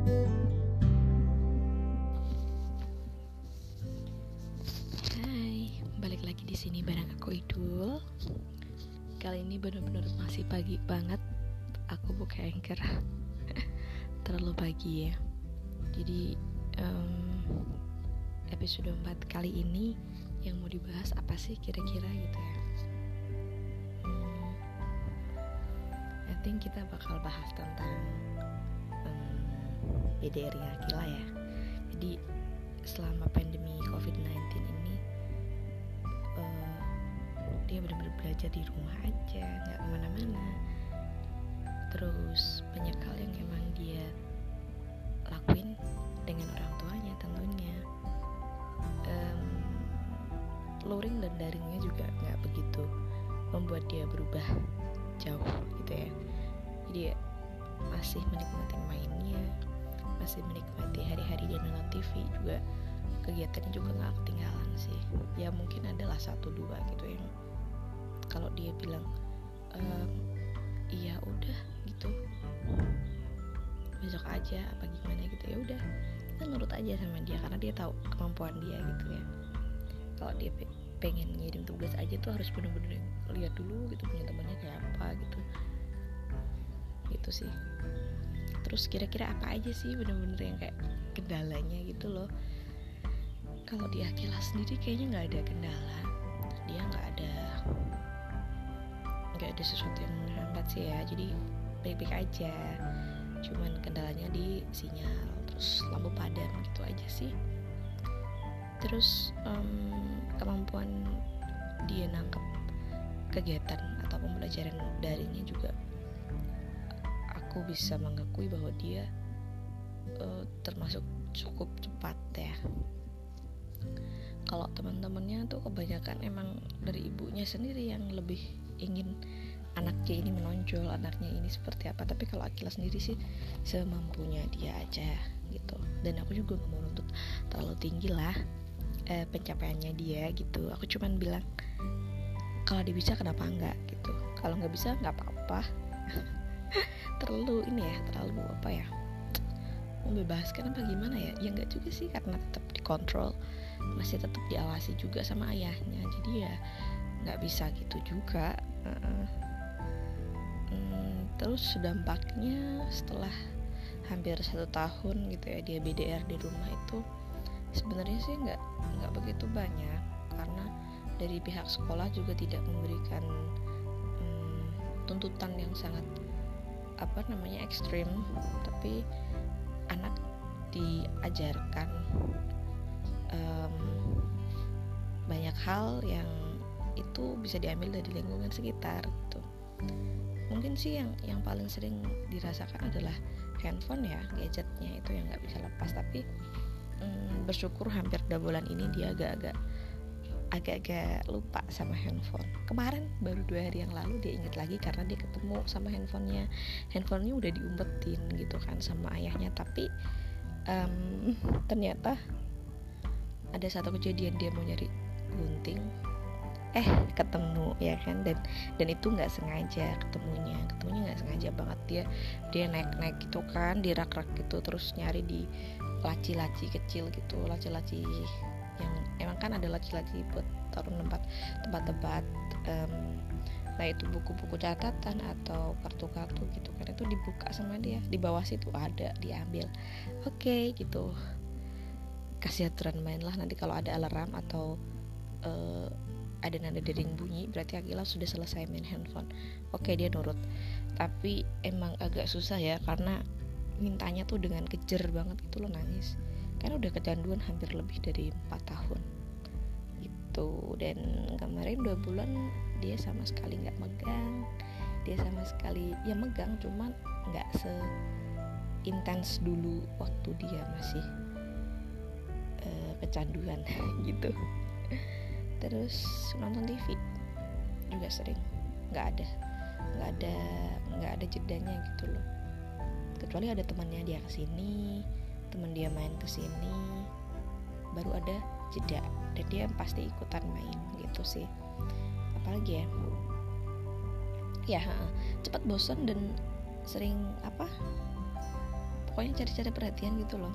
Hai, balik lagi di sini bareng aku Idul. Kali ini bener-bener masih pagi banget. Aku buka anchor. Terlalu pagi ya. Jadi em, episode 4 kali ini yang mau dibahas apa sih kira-kira gitu ya. Hmm, I think kita bakal bahas tentang PDRI Akila ya. Jadi selama pandemi COVID-19 ini eh, dia benar-benar belajar di rumah aja nggak ke mana-mana. Terus banyak hal yang emang dia lakuin dengan orang tuanya tentunya. Em, luring dan daringnya juga nggak begitu membuat dia berubah jauh gitu ya. Jadi masih menikmati masih menikmati hari-hari dia nonton TV juga. Kegiatannya juga nggak ketinggalan sih. Ya mungkin adalah satu dua gitu yang kalau dia bilang ehm, iya udah gitu. Besok aja apa gimana? gitu. Ya udah kita nurut aja sama dia karena dia tahu kemampuan dia gitu ya. Kalau dia pe- pengen ngirim tugas aja tuh harus bener-bener lihat dulu gitu punya temannya kayak apa gitu. Gitu sih terus kira-kira apa aja sih bener-bener yang kayak kendalanya gitu loh. Kalau di Akila sendiri kayaknya nggak ada kendala. Dia nggak ada nggak ada sesuatu yang menghambat sih ya. Jadi baik-baik aja. Cuman kendalanya di sinyal terus lampu padam gitu aja sih. Terus em, kemampuan dia nangkep kegiatan atau pembelajaran darinya juga aku bisa mengakui bahwa dia eh, termasuk cukup cepat ya. Kalau teman-temannya tuh kebanyakan emang dari ibunya sendiri yang lebih ingin anaknya ini menonjol anaknya ini seperti apa. Tapi kalau Akila sendiri sih semampunya dia aja gitu. Dan aku juga nggak mau nuntut terlalu tinggi lah eh, pencapaiannya dia gitu. Aku cuman bilang kalau dia bisa kenapa enggak? gitu. Kalau nggak bisa nggak apa-apa terlalu ini ya terlalu apa ya membebaskan apa gimana ya? Ya nggak juga sih karena tetap dikontrol masih tetap diawasi juga sama ayahnya. Jadi ya nggak bisa gitu juga. Hmm, terus dampaknya setelah hampir satu tahun gitu ya dia BDR di rumah itu sebenarnya sih nggak nggak begitu banyak. Karena dari pihak sekolah juga tidak memberikan hmm, tuntutan yang sangat apa namanya ekstrim tapi anak diajarkan em, banyak hal yang itu bisa diambil dari lingkungan sekitar gitu. Mungkin sih yang yang paling sering dirasakan adalah handphone ya gadgetnya itu yang nggak bisa lepas tapi mm, bersyukur hampir dua bulan ini dia agak-agak agak-agak lupa sama handphone. Kemarin baru dua hari yang lalu dia inget lagi karena dia ketemu sama handphonenya. Handphonenya udah diumpetin gitu kan sama ayahnya. Tapi em, ternyata ada satu kejadian dia mau nyari gunting. Eh ketemu ya kan? Dan dan itu nggak sengaja ketemunya. Ketemunya nggak sengaja banget. Dia dia naik naik gitu kan di rak rak gitu terus nyari di laci-laci kecil gitu laci-laci yang emang kan ada laci-laci buat taruh tempat tempat-tempat em, nah itu buku-buku catatan atau kartu-kartu gitu kan itu dibuka sama dia di bawah situ ada diambil. Oke gitu. Kasih aturan main lah nanti kalau ada alarm atau eh, ada nada dering bunyi berarti Akila sudah selesai main handphone. Oke dia nurut. Tapi emang agak susah ya karena mintanya tuh dengan kejer banget gitu loh nangis kan udah kecanduan hampir lebih dari empat tahun. Gitu. Dan kemarin dua bulan dia sama sekali nggak megang. Dia sama sekali ya megang cuman nggak se intens dulu waktu dia masih eh, kecanduan gitu. Terus nonton TV juga sering. Nggak ada nggak ada nggak ada jedanya gitu loh. Kecuali ada temannya dia ke sini teman dia main ke sini baru ada jeda. Dan dia pasti ikutan main gitu sih. Apalagi ya? Ya cepat bosan dan sering apa? Pokoknya cari-cari perhatian gitu loh.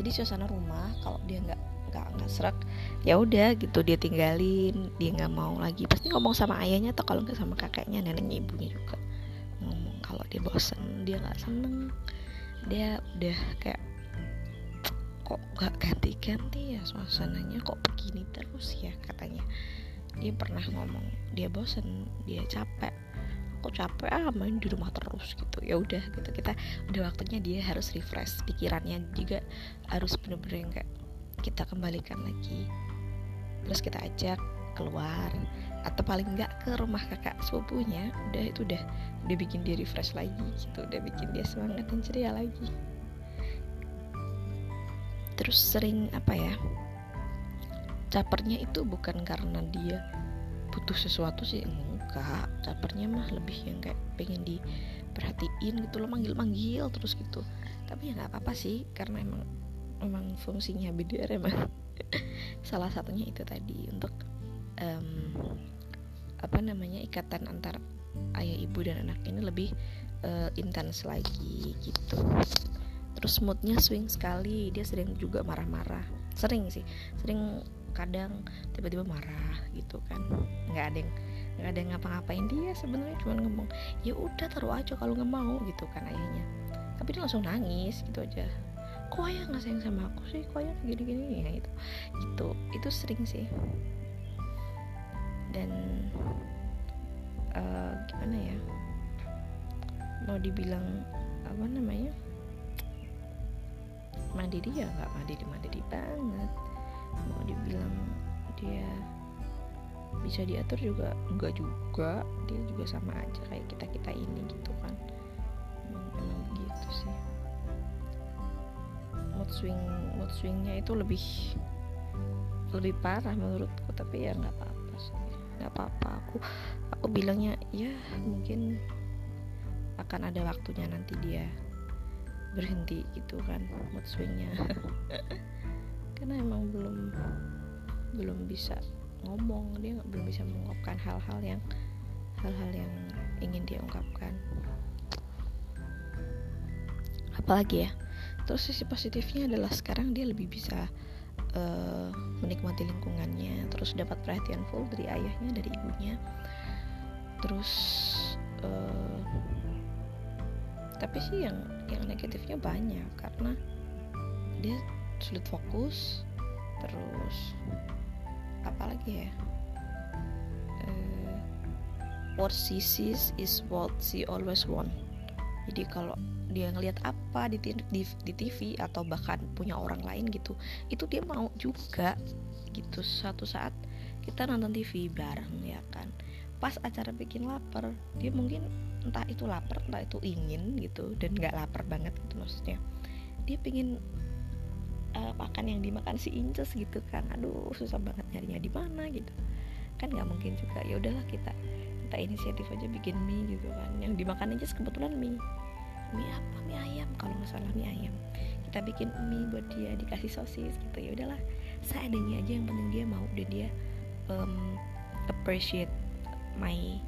Jadi suasana rumah kalau dia nggak nggak nggak serak ya udah gitu dia tinggalin dia nggak mau lagi. Pasti ngomong sama ayahnya atau kalau nggak sama kakeknya neneknya ibunya juga. Ngomong kalau dia bosen dia nggak seneng dia udah kayak kok nggak ganti-ganti ya suasananya? Kok begini terus ya? Katanya. Dia pernah ngomong dia bosen dia capek. Aku capek ah main di rumah terus gitu. Ya udah gitu. Kita udah waktunya dia harus refresh pikirannya juga. Harus bener-bener kayak kita kembalikan lagi. Terus kita ajak keluar atau paling enggak ke rumah kakak sepupunya udah itu udah udah bikin dia refresh lagi gitu udah bikin dia semangat dan ceria lagi. Terus sering apa ya capernya itu bukan karena dia butuh sesuatu sih enggak. Capernya mah lebih yang kayak pengen diperhatiin gitu loh manggil-manggil terus gitu. Tapi ya nggak apa-apa sih karena emang emang fungsinya BDR emang. Salah satunya itu tadi untuk um, apa namanya ikatan antar ayah ibu dan anak ini lebih uh, intens lagi gitu. Terus moodnya swing sekali dia sering juga marah-marah. Sering sih sering kadang tiba-tiba marah gitu kan. Nggak ada yang nggak ada yang ngapa-ngapain dia sebenarnya cuma ngomong ya udah taruh aja kalau nggak mau gitu kan ayahnya. Tapi dia langsung nangis gitu aja. Kok ayah nggak sayang sama aku sih? Kok ayah gini-gini? Ya itu itu itu sering sih dan uh, gimana ya? Mau dibilang apa namanya? Mandiri ya nggak mandiri mandiri banget. Mau dibilang dia bisa diatur juga enggak juga. Dia juga sama aja kayak kita kita ini gitu kan. Emang, emang begitu sih. Mood swing mood swingnya itu lebih lebih parah menurutku tapi ya nggak apa-apa sih nggak apa-apa aku aku bilangnya ya mungkin akan ada waktunya nanti dia berhenti gitu kan mood swingnya. Karena emang belum belum bisa ngomong dia nggak belum bisa mengungkapkan hal-hal yang hal-hal yang ingin dia ungkapkan. Apalagi ya terus sisi positifnya adalah sekarang dia lebih bisa uh, menikmati lingkungannya terus dapat perhatian full dari ayahnya dari ibunya. Terus uh, tapi sih yang yang negatifnya banyak karena dia sulit fokus terus apalagi ya uh, what she sees is what she always want. Jadi kalau dia ngelihat apa di, di, di TV atau bahkan punya orang lain gitu itu dia mau juga gitu. Suatu saat kita nonton TV bareng ya kan. Pas acara bikin lapar dia mungkin entah itu lapar entah itu ingin gitu dan nggak lapar banget gitu maksudnya. Dia pingin uh, makan yang dimakan si inces gitu kan. Aduh susah banget nyarinya di mana gitu. Kan nggak mungkin juga. Ya udahlah kita kita inisiatif aja bikin mie gitu kan. Yang dimakan inces kebetulan mie mie apa? Mie ayam kalau nggak salah mie ayam. Kita bikin mie buat dia dikasih sosis gitu. Ya udahlah seadanya aja yang penting dia mau dan dia um, appreciate my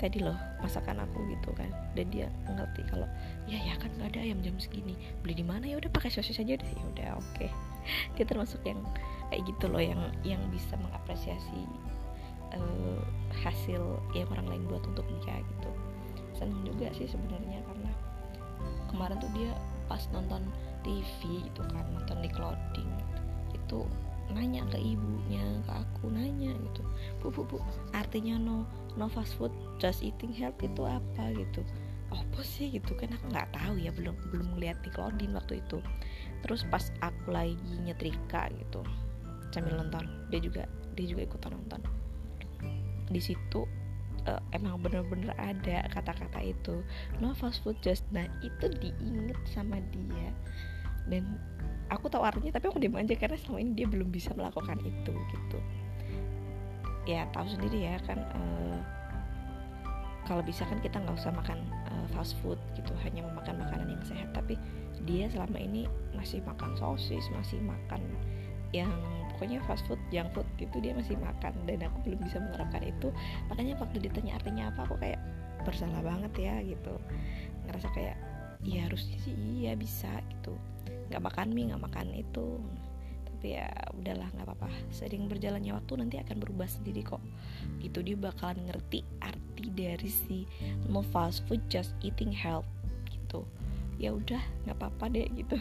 tadi loh masakan aku gitu kan. Dan dia ngerti kalau ya ya kan nggak ada ayam jam segini. Beli di mana? Ya udah pakai sosis aja deh. Ya udah oke. Okay. dia termasuk yang kayak gitu loh yang yang bisa mengapresiasi uh, hasil yang orang lain buat untuk dia gitu. Seneng juga sih sebenarnya karena kemarin tuh dia pas nonton TV gitu kan nonton di clouding itu nanya ke ibunya ke aku nanya gitu bu bu bu artinya no no fast food just eating health itu apa? gitu apa sih? gitu kan aku nggak tahu ya belum belum ngeliat di Claudine waktu itu. Terus pas aku lagi nyetrika gitu sambil nonton dia juga dia juga ikutan nonton. Di situ uh, emang bener-bener ada kata-kata itu. No fast food just nah itu diinget sama dia. Dan aku tahu artinya tapi aku diam aja karena selama ini dia belum bisa melakukan itu gitu. Ya tahu sendiri ya kan uh, kalau bisa kan kita nggak usah makan uh, fast food gitu. Hanya memakan makanan yang sehat. Tapi dia selama ini masih makan sosis masih makan yang pokoknya fast food junk food gitu dia masih makan. Dan aku belum bisa menerapkan itu. Makanya waktu ditanya artinya apa aku kayak bersalah banget ya gitu. Ngerasa kayak ya harusnya sih iya bisa gitu. Nggak makan mie nggak makan itu. Tapi ya udahlah nggak apa-apa. Sering berjalannya waktu nanti akan berubah sendiri kok. Gitu dia bakalan ngerti arti dari si no fast food just eating health gitu. Ya udah nggak apa-apa deh gitu.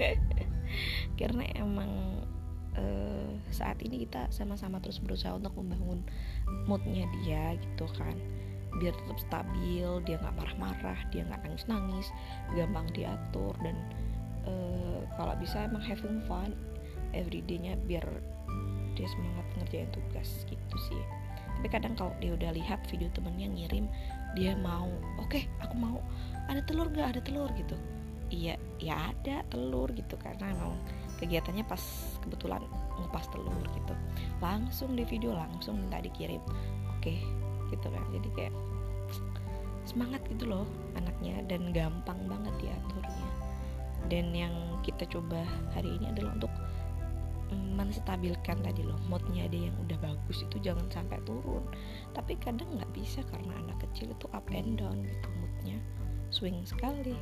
Karena emang uh, saat ini kita sama-sama terus berusaha untuk membangun moodnya dia gitu kan. Biar tetap stabil dia nggak marah-marah dia nggak nangis-nangis gampang diatur dan uh, kalau bisa emang having fun everydaynya biar dia semangat ngerjain tugas gitu sih. Tapi kadang kalau dia udah lihat video temennya ngirim dia mau oke okay, aku mau ada telur gak ada telur gitu. Iya ya ada telur gitu. Karena emang kegiatannya pas kebetulan ngepas telur gitu. Langsung di video langsung minta dikirim. Oke okay, gitu kan. Jadi kayak semangat gitu loh anaknya dan gampang banget diaturnya. Dan yang kita coba hari ini adalah untuk menstabilkan tadi loh moodnya ada yang udah bagus itu jangan sampai turun. Tapi kadang nggak bisa karena anak kecil itu up and down gitu moodnya. Swing sekali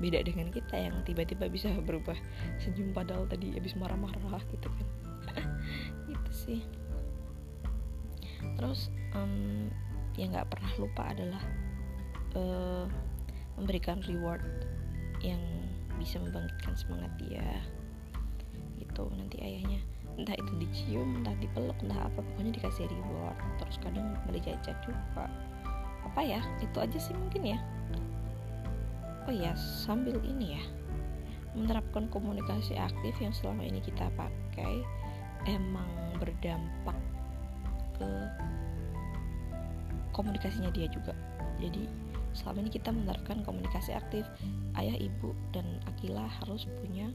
beda dengan kita yang tiba-tiba bisa berubah senyum padahal tadi habis marah-marah gitu kan. Gitu sih. Terus um, yang nggak pernah lupa adalah uh, memberikan reward yang bisa membangkitkan semangat dia. Gitu nanti ayahnya entah itu dicium entah dipeluk entah apa pokoknya dikasih reward. Terus kadang beli jajan juga. Apa ya itu aja sih mungkin ya oh ya sambil ini ya menerapkan komunikasi aktif yang selama ini kita pakai emang berdampak ke komunikasinya dia juga. Jadi selama ini kita menerapkan komunikasi aktif ayah ibu dan Akila harus punya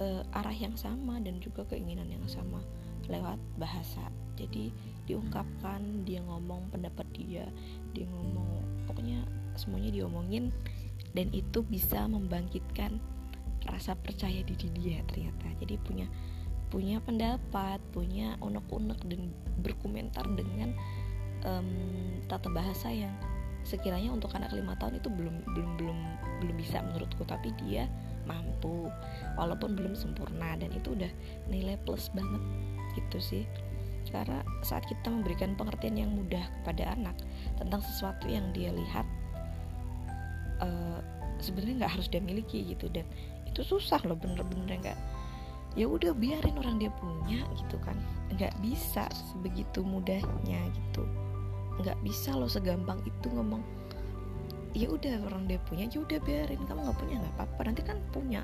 uh, arah yang sama dan juga keinginan yang sama lewat bahasa. Jadi diungkapkan dia ngomong pendapat dia dia ngomong pokoknya semuanya diomongin dan itu bisa membangkitkan rasa percaya diri dia ternyata. Jadi punya punya pendapat punya unek-unek dan berkomentar dengan um, tata bahasa yang sekiranya untuk anak lima tahun itu belum belum belum belum bisa menurutku. Tapi dia mampu walaupun belum sempurna dan itu udah nilai plus banget gitu sih. Karena saat kita memberikan pengertian yang mudah kepada anak tentang sesuatu yang dia lihat uh, sebenarnya nggak harus dia miliki gitu. Dan itu susah loh bener-bener nggak ya udah biarin orang dia punya gitu kan. Nggak bisa sebegitu mudahnya gitu. Nggak bisa loh segampang itu ngomong ya udah orang dia punya ya udah biarin. Kamu nggak punya nggak apa-apa. Nanti kan punya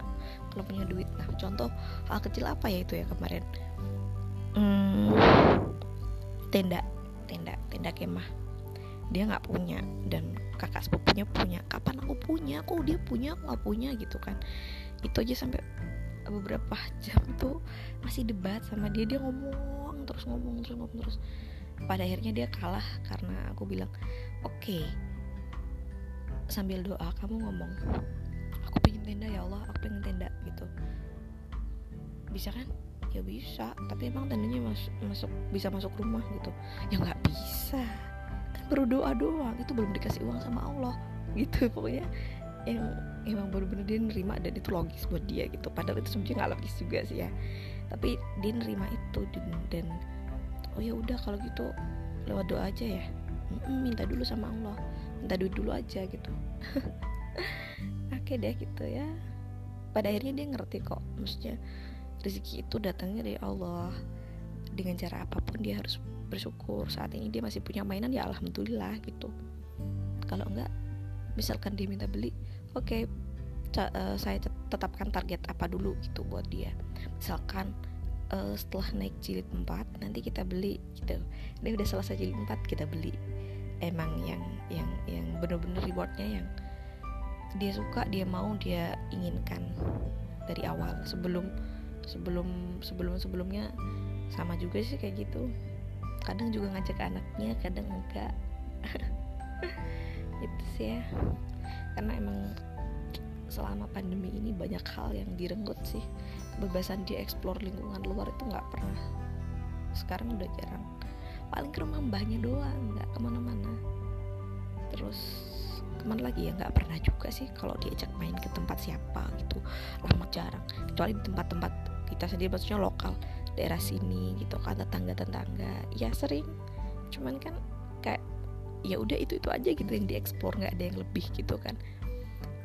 kalau punya duit. Nah contoh hal kecil apa ya itu ya kemarin? Hmm, tenda tenda tenda kemah. Dia nggak punya dan kakak sepupunya punya punya kok dia punya aku nggak punya gitu kan. Itu aja sampai beberapa jam tuh masih debat sama dia. Dia ngomong terus ngomong terus ngomong terus. Pada akhirnya dia kalah karena aku bilang oke okay, sambil doa kamu ngomong aku pengen tenda ya Allah aku pengen tenda gitu. Bisa kan? Ya bisa tapi emang tendanya mas masuk bisa masuk rumah gitu. Ya nggak bisa kan baru doa doang itu belum dikasih uang sama Allah gitu pokoknya yang emang baru-bener dia nerima dan itu logis buat dia gitu. Padahal itu sebenarnya nggak logis juga sih ya. Tapi dia nerima itu dan, dan oh ya udah kalau gitu lewat doa aja ya. Minta dulu sama Allah. Minta duit dulu aja gitu. Oke deh gitu ya. Pada akhirnya dia ngerti kok maksudnya rezeki itu datangnya dari Allah. Dengan cara apa pun dia harus bersyukur. Saat ini dia masih punya mainan ya alhamdulillah gitu. Kalau enggak misalkan dia minta beli oke okay, uh, saya tetapkan target apa dulu gitu buat dia. Misalkan uh, setelah naik jilid 4 nanti kita beli gitu. Ini udah selesai jilid 4 kita beli. Emang yang yang yang bener-bener rewardnya yang dia suka dia mau dia inginkan dari awal. Sebelum sebelum sebelum sebelumnya sama juga sih kayak gitu. Kadang juga ngajak anaknya kadang enggak itu sih ya. Karena emang selama pandemi ini banyak hal yang direnggut sih. Kebebasan dia explore lingkungan luar itu nggak pernah. Sekarang udah jarang. Paling ke rumah mbahnya doang nggak ke mana-mana. Terus teman lagi ya? Nggak pernah juga sih kalau diajak main ke tempat siapa gitu. Lama jarang. Kecuali di tempat-tempat kita sendiri maksudnya lokal. Daerah sini gitu kan tetangga tetangga ya sering. Cuman kan kayak ya udah itu itu aja gitu yang dieksplor nggak ada yang lebih gitu kan.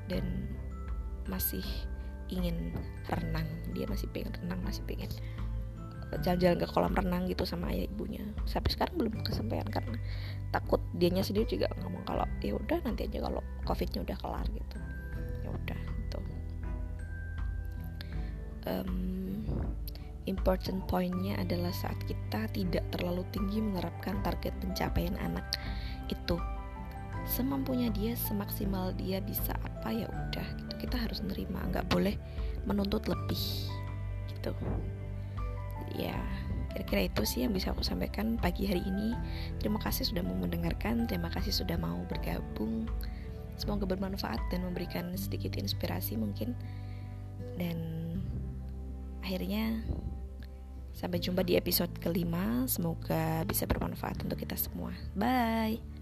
Dan masih ingin renang dia masih pengen renang masih pengen jalan-jalan ke kolam renang gitu sama ayah ibunya. Sampai sekarang belum kesampaian karena takut dianya sendiri juga ngomong kalau ya udah nanti aja kalau covidnya udah kelar gitu. Ya udah gitu. Um, important pointnya adalah saat kita tidak terlalu tinggi menerapkan target pencapaian anak itu. Semampunya dia semaksimal dia bisa apa ya udah gitu. Kita harus nerima nggak boleh menuntut lebih gitu. Ya kira-kira itu sih yang bisa aku sampaikan pagi hari ini. Terima kasih sudah mau mendengarkan terima kasih sudah mau bergabung. Semoga bermanfaat dan memberikan sedikit inspirasi mungkin. Dan akhirnya sampai jumpa di episode kelima. Semoga bisa bermanfaat untuk kita semua. Bye